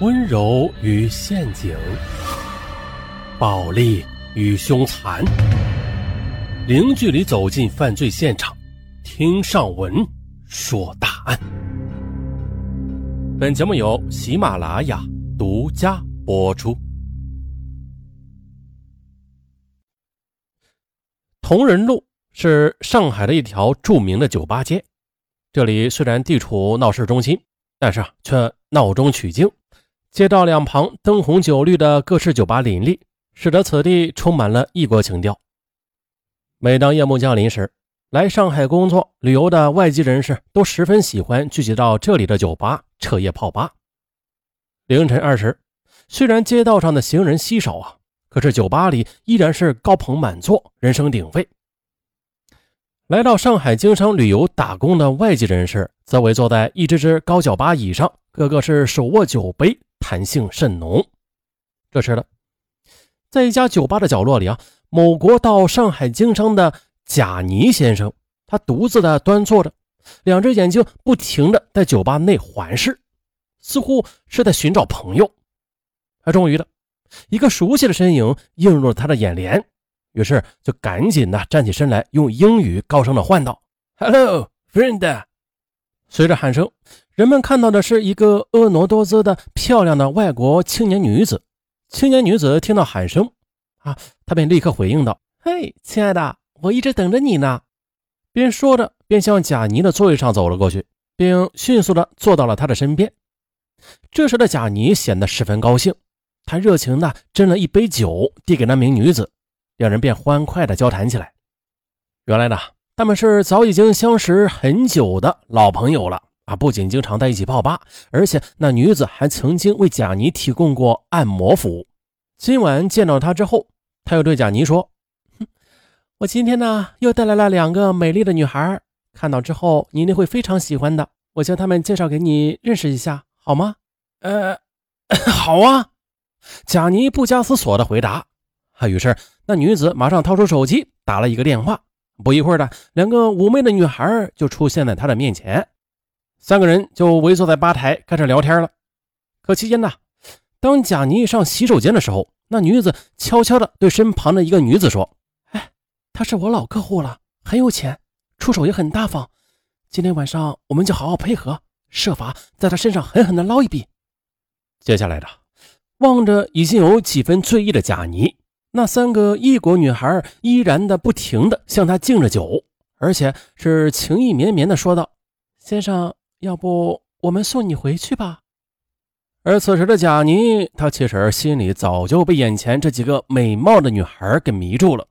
温柔与陷阱，暴力与凶残，零距离走进犯罪现场，听上文说大案。本节目由喜马拉雅独家播出。同仁路是上海的一条著名的酒吧街，这里虽然地处闹市中心，但是啊，却闹中取静。街道两旁灯红酒绿的各式酒吧林立，使得此地充满了异国情调。每当夜幕降临时，来上海工作、旅游的外籍人士都十分喜欢聚集到这里的酒吧彻夜泡吧。凌晨二时，虽然街道上的行人稀少啊，可是酒吧里依然是高朋满座，人声鼎沸。来到上海经商旅游打工的外籍人士，则围坐在一只只高脚吧椅上，个个是手握酒杯。谈性甚浓。这时的，在一家酒吧的角落里啊，某国到上海经商的贾尼先生，他独自的端坐着，两只眼睛不停的在酒吧内环视，似乎是在寻找朋友。他终于的，一个熟悉的身影映入了他的眼帘，于是就赶紧的站起身来，用英语高声的唤道：“Hello, friend。”随着喊声，人们看到的是一个婀娜多姿的漂亮的外国青年女子。青年女子听到喊声，啊，她便立刻回应道：“嘿，亲爱的，我一直等着你呢。”边说着，便向贾尼的座位上走了过去，并迅速的坐到了他的身边。这时的贾尼显得十分高兴，他热情的斟了一杯酒，递给那名女子，两人便欢快的交谈起来。原来呢。他们是早已经相识很久的老朋友了啊！不仅经常在一起泡吧，而且那女子还曾经为贾尼提供过按摩服务。今晚见到他之后，他又对贾尼说：“哼，我今天呢又带来了两个美丽的女孩，看到之后你一定会非常喜欢的。我将她们介绍给你认识一下，好吗？”“呃，好啊。”贾尼不加思索地回答。啊，于是那女子马上掏出手机打了一个电话。不一会儿的，两个妩媚的女孩就出现在他的面前，三个人就围坐在吧台开始聊天了。可期间呢，当贾尼上洗手间的时候，那女子悄悄地对身旁的一个女子说：“哎，他是我老客户了，很有钱，出手也很大方。今天晚上我们就好好配合，设法在他身上狠狠地捞一笔。”接下来的，望着已经有几分醉意的贾尼。那三个异国女孩依然的不停的向他敬着酒，而且是情意绵绵的说道：“先生，要不我们送你回去吧。”而此时的贾尼，他其实心里早就被眼前这几个美貌的女孩给迷住了，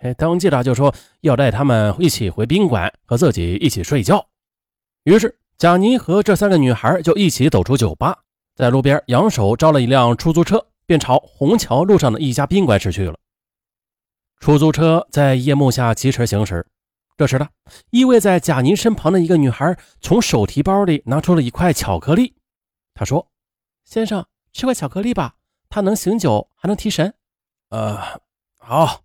哎，当即他就说要带她们一起回宾馆和自己一起睡觉。于是贾尼和这三个女孩就一起走出酒吧，在路边扬手招了一辆出租车。便朝虹桥路上的一家宾馆驶去了。出租车在夜幕下疾驰行驶。这时的依偎在贾尼身旁的一个女孩从手提包里拿出了一块巧克力。她说：“先生，吃块巧克力吧，它能醒酒，还能提神。”呃，好。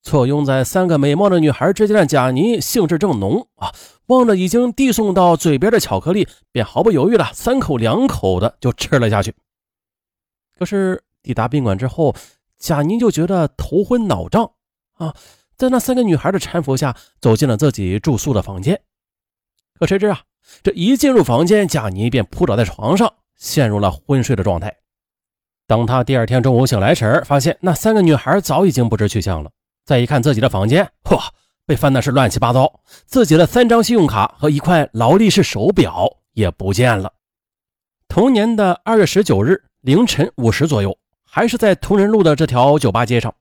错拥在三个美貌的女孩之间的贾尼兴致正浓啊，望着已经递送到嘴边的巧克力，便毫不犹豫的三口两口的就吃了下去。可是。抵达宾馆之后，贾宁就觉得头昏脑胀啊，在那三个女孩的搀扶下，走进了自己住宿的房间。可谁知啊，这一进入房间，贾尼便扑倒在床上，陷入了昏睡的状态。当他第二天中午醒来时，发现那三个女孩早已经不知去向了。再一看自己的房间，嚯，被翻的是乱七八糟，自己的三张信用卡和一块劳力士手表也不见了。同年的二月十九日凌晨五时左右。还是在同仁路的这条酒吧街上，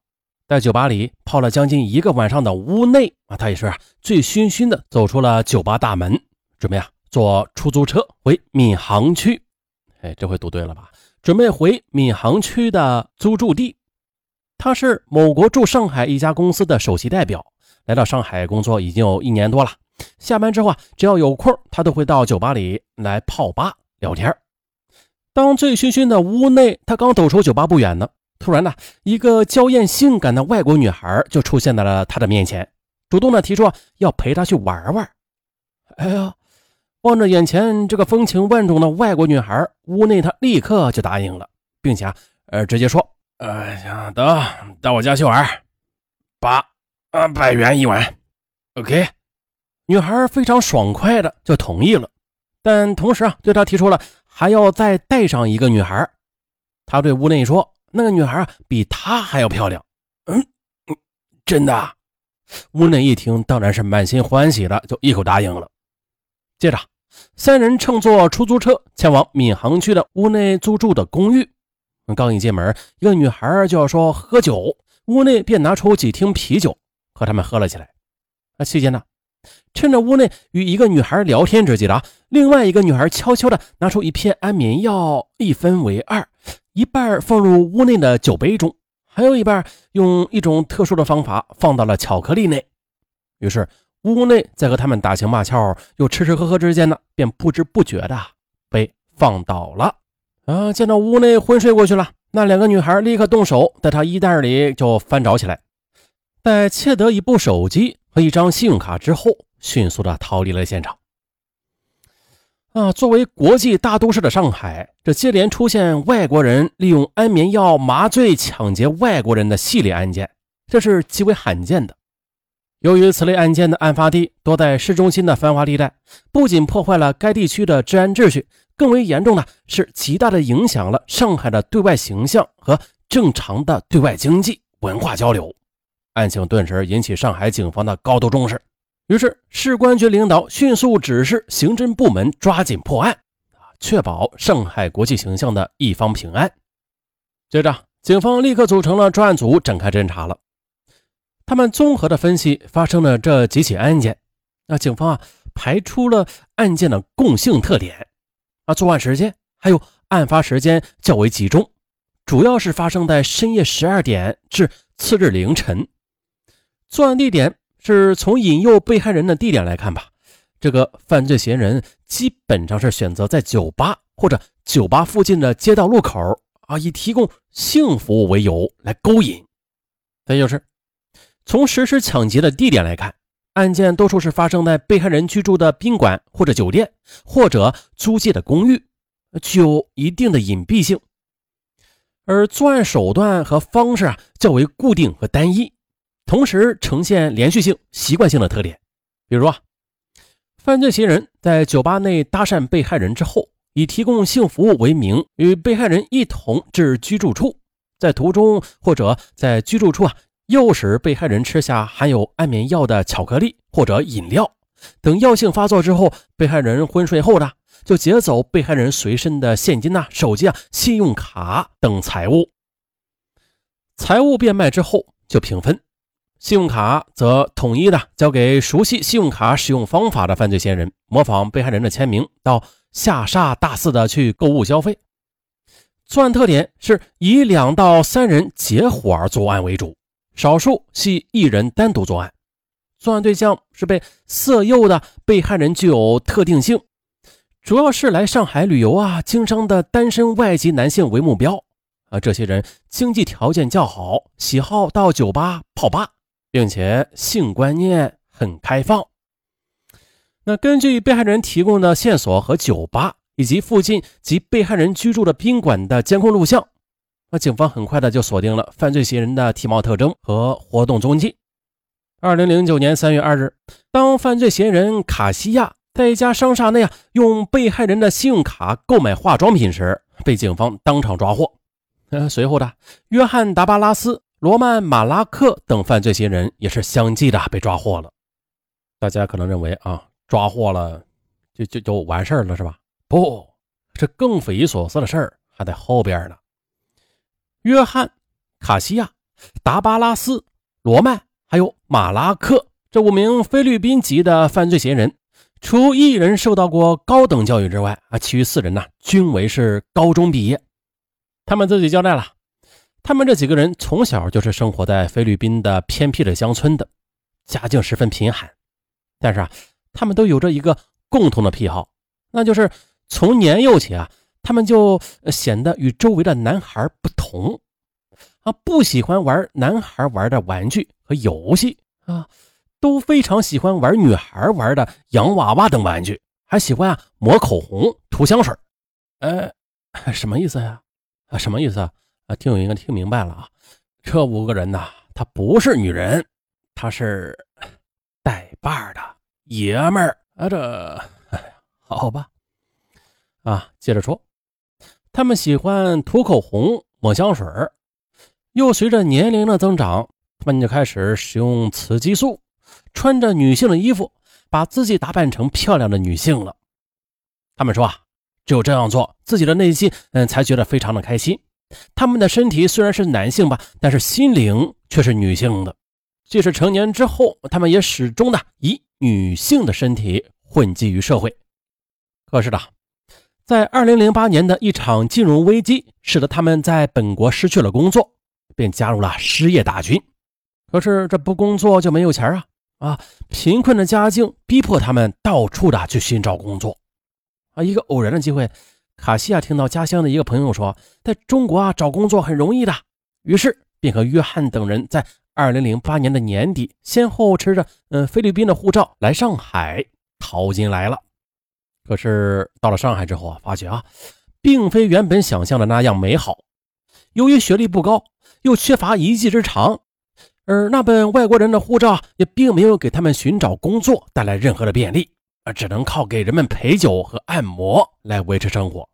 在酒吧里泡了将近一个晚上的屋内啊，他也是啊醉醺醺的走出了酒吧大门，准备啊坐出租车回闵行区。哎，这回读对了吧？准备回闵行区的租住地。他是某国驻上海一家公司的首席代表，来到上海工作已经有一年多了。下班之后啊，只要有空，他都会到酒吧里来泡吧聊天。当醉醺醺的屋内，他刚走出酒吧不远呢，突然呢，一个娇艳性感的外国女孩就出现在了他的面前，主动的提出要陪他去玩玩。哎呀，望着眼前这个风情万种的外国女孩，屋内他立刻就答应了，并且啊呃直接说：“哎呀，得到我家去玩，八啊百元一晚，OK。”女孩非常爽快的就同意了，但同时啊对他提出了还要再带上一个女孩。他对屋内说：“那个女孩啊比她还要漂亮。”嗯，真的。屋内一听，当然是满心欢喜的，就一口答应了。接着，三人乘坐出租车前往闵行区的屋内租住的公寓。刚一进门，一个女孩就要说喝酒，屋内便拿出几听啤酒和他们喝了起来。那期间呢，趁着屋内与一个女孩聊天之际的另外一个女孩悄悄的拿出一片安眠药，一分为二，一半放入屋内的酒杯中。还有一半用一种特殊的方法放到了巧克力内，于是屋内在和他们打情骂俏又吃吃喝喝之间呢，便不知不觉的被放倒了。啊，见到屋内昏睡过去了，那两个女孩立刻动手，在他衣袋里就翻找起来，在窃得一部手机和一张信用卡之后，迅速的逃离了现场。啊，作为国际大都市的上海，这接连出现外国人利用安眠药麻醉抢劫外国人的系列案件，这是极为罕见的。由于此类案件的案发地多在市中心的繁华地带，不仅破坏了该地区的治安秩序，更为严重的是极大的影响了上海的对外形象和正常的对外经济文化交流。案情顿时引起上海警方的高度重视。于是，市公安局领导迅速指示刑侦部门抓紧破案，确保上海国际形象的一方平安。接着，警方立刻组成了专案组，展开侦查了。他们综合的分析发生了这几起案件，那警方啊排出了案件的共性特点，啊作案时间还有案发时间较为集中，主要是发生在深夜十二点至次日凌晨。作案地点。是从引诱被害人的地点来看吧，这个犯罪嫌疑人基本上是选择在酒吧或者酒吧附近的街道路口啊，以提供性服务为由来勾引。再就是从实施抢劫的地点来看，案件多数是发生在被害人居住的宾馆或者酒店或者租借的公寓，具有一定的隐蔽性，而作案手段和方式啊较为固定和单一。同时呈现连续性、习惯性的特点，比如啊，犯罪嫌疑人在酒吧内搭讪被害人之后，以提供性服务为名，与被害人一同至居住处，在途中或者在居住处啊，诱使被害人吃下含有安眠药的巧克力或者饮料等药性发作之后，被害人昏睡后呢，就劫走被害人随身的现金呐、手机啊、信用卡等财物，财物变卖之后就平分。信用卡则统一的交给熟悉信用卡使用方法的犯罪嫌疑人，模仿被害人的签名，到下沙大肆的去购物消费。作案特点是以两到三人结伙作案为主，少数系一人单独作案。作案对象是被色诱的被害人，具有特定性，主要是来上海旅游啊、经商的单身外籍男性为目标。啊，这些人经济条件较好，喜好到酒吧泡吧。并且性观念很开放。那根据被害人提供的线索和酒吧以及附近及被害人居住的宾馆的监控录像，那警方很快的就锁定了犯罪嫌疑人的体貌特征和活动踪迹。二零零九年三月二日，当犯罪嫌疑人卡西亚在一家商厦内啊用被害人的信用卡购买化妆品时，被警方当场抓获。呃，随后的约翰达巴拉斯。罗曼·马拉克等犯罪嫌疑人也是相继的被抓获了。大家可能认为啊，抓获了就就就完事儿了是吧？不，这更匪夷所思的事儿还在后边呢。约翰·卡西亚、达巴拉斯、罗曼还有马拉克这五名菲律宾籍的犯罪嫌疑人，除一人受到过高等教育之外啊，其余四人呢均为是高中毕业。他们自己交代了。他们这几个人从小就是生活在菲律宾的偏僻的乡村的，家境十分贫寒。但是啊，他们都有着一个共同的癖好，那就是从年幼起啊，他们就显得与周围的男孩不同啊，不喜欢玩男孩玩的玩具和游戏啊，都非常喜欢玩女孩玩的洋娃娃等玩具，还喜欢啊抹口红、涂香水。呃，什么意思呀？啊，什么意思啊？啊，听友应该听明白了啊。这五个人呐，他不是女人，他是带把的爷们儿啊。这，好吧。啊，接着说，他们喜欢涂口红、抹香水又随着年龄的增长，他们就开始使用雌激素，穿着女性的衣服，把自己打扮成漂亮的女性了。他们说啊，只有这样做，自己的内心嗯才觉得非常的开心。他们的身体虽然是男性吧，但是心灵却是女性的。即使成年之后，他们也始终的以女性的身体混迹于社会。可是的，在二零零八年的一场金融危机，使得他们在本国失去了工作，便加入了失业大军。可是这不工作就没有钱啊！啊，贫困的家境逼迫他们到处的去寻找工作。啊，一个偶然的机会。卡西亚听到家乡的一个朋友说，在中国啊找工作很容易的，于是便和约翰等人在二零零八年的年底，先后持着嗯菲律宾的护照来上海淘金来了。可是到了上海之后啊，发觉啊，并非原本想象的那样美好。由于学历不高，又缺乏一技之长，而那本外国人的护照也并没有给他们寻找工作带来任何的便利。只能靠给人们陪酒和按摩来维持生活。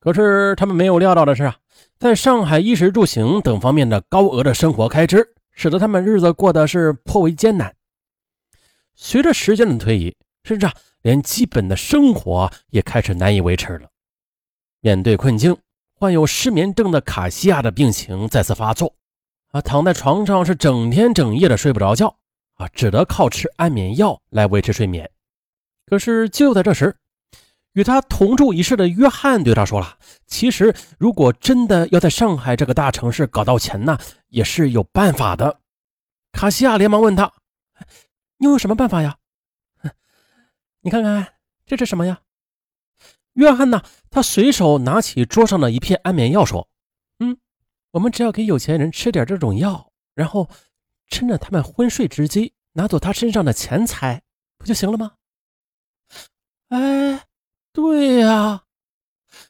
可是他们没有料到的是啊，在上海衣食住行等方面的高额的生活开支，使得他们日子过得是颇为艰难。随着时间的推移，甚至，连基本的生活也开始难以维持了。面对困境，患有失眠症的卡西亚的病情再次发作，啊，躺在床上是整天整夜的睡不着觉，啊，只得靠吃安眠药来维持睡眠。可是就在这时，与他同住一室的约翰对他说了：“其实，如果真的要在上海这个大城市搞到钱呢，也是有办法的。”卡西亚连忙问他：“你有什么办法呀？”“你看看这是什么呀？”约翰呢？他随手拿起桌上的一片安眠药，说：“嗯，我们只要给有钱人吃点这种药，然后趁着他们昏睡之机拿走他身上的钱财，不就行了吗？”哎，对呀，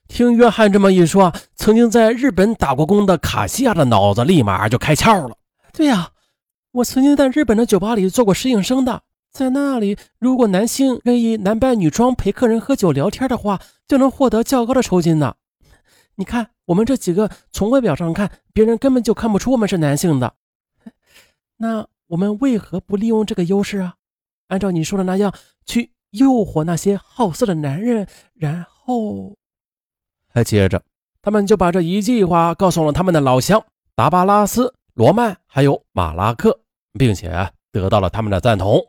听约翰这么一说，曾经在日本打过工的卡西亚的脑子立马就开窍了。对呀，我曾经在日本的酒吧里做过侍应生的，在那里，如果男性愿意男扮女装陪客人喝酒聊天的话，就能获得较高的酬金呢。你看，我们这几个从外表上看，别人根本就看不出我们是男性的。那我们为何不利用这个优势啊？按照你说的那样去。诱惑那些好色的男人，然后，还接着，他们就把这一计划告诉了他们的老乡达巴拉斯、罗曼还有马拉克，并且得到了他们的赞同。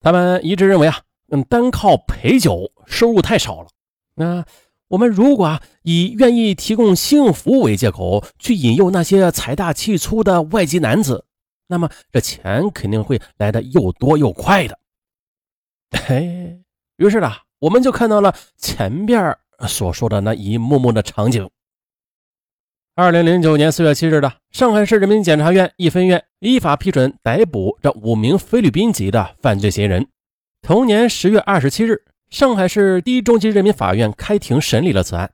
他们一致认为啊，嗯，单靠陪酒收入太少了。那我们如果啊以愿意提供性服务为借口去引诱那些财大气粗的外籍男子，那么这钱肯定会来的又多又快的。嘿，于是呢，我们就看到了前边所说的那一幕幕的场景。二零零九年四月七日的上海市人民检察院一分院依法批准逮捕这五名菲律宾籍的犯罪嫌疑人。同年十月二十七日，上海市第一中级人民法院开庭审理了此案。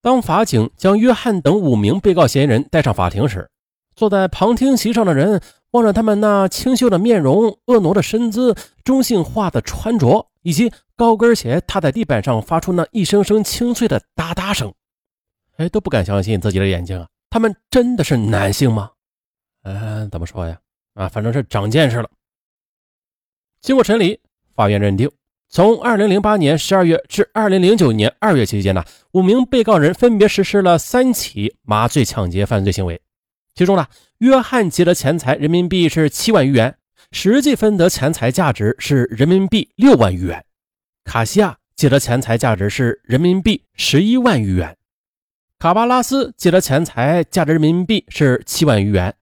当法警将约翰等五名被告嫌疑人带上法庭时，坐在旁听席上的人。望着他们那清秀的面容、婀娜的身姿、中性化的穿着，以及高跟鞋踏在地板上发出那一声声清脆的哒哒声，哎，都不敢相信自己的眼睛啊！他们真的是男性吗？嗯，怎么说呀？啊，反正是长见识了。经过审理，法院认定，从2008年12月至2009年2月期间呢，五名被告人分别实施了三起麻醉抢劫犯罪行为。其中呢，约翰劫的钱财人民币是七万余元，实际分得钱财价值是人民币六万余元。卡西亚劫的钱财价值是人民币十一万余元，卡巴拉斯劫的钱财价值人民币是七万余元，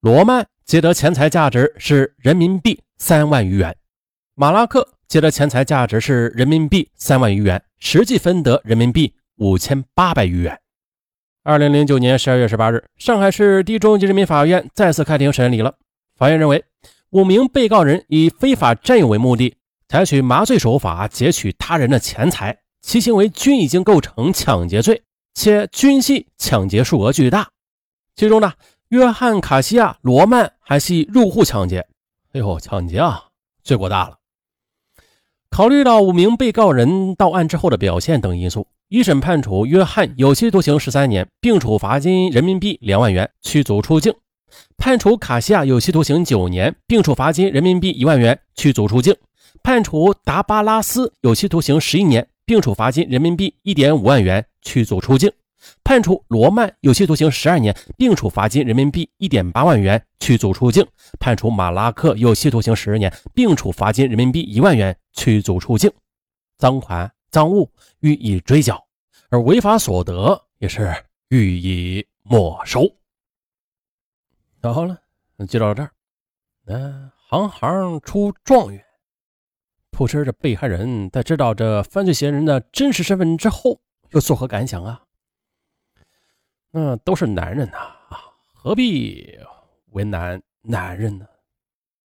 罗曼劫得钱财价值是人民币三万余元，马拉克劫的钱财价值是人民币三万余元，实际分得人民币五千八百余元。二零零九年十二月十八日，上海市第一中级人民法院再次开庭审理了。法院认为，五名被告人以非法占有为目的，采取麻醉手法劫取他人的钱财，其行为均已经构成抢劫罪，且均系抢劫数额巨大。其中呢，约翰·卡西亚·罗曼还系入户抢劫。哎呦，抢劫啊，罪过大了。考虑到五名被告人到案之后的表现等因素，一审判处约翰有期徒刑十三年，并处罚金人民币两万元，驱逐出境；判处卡西亚有期徒刑九年，并处罚金人民币一万元，驱逐出境；判处达巴拉斯有期徒刑十一年，并处罚金人民币一点五万元，驱逐出境；判处罗曼有期徒刑十二年，并处罚金人民币一点八万元，驱逐出境；判处马拉克有期徒刑十年，并处罚金人民币一万元。驱逐出境，赃款赃物予以追缴，而违法所得也是予以没收。然后呢，就到这儿。嗯，行行出状元。不知这被害人在知道这犯罪嫌疑人的真实身份之后，又作何感想啊？那都是男人呐，何必为难男人呢？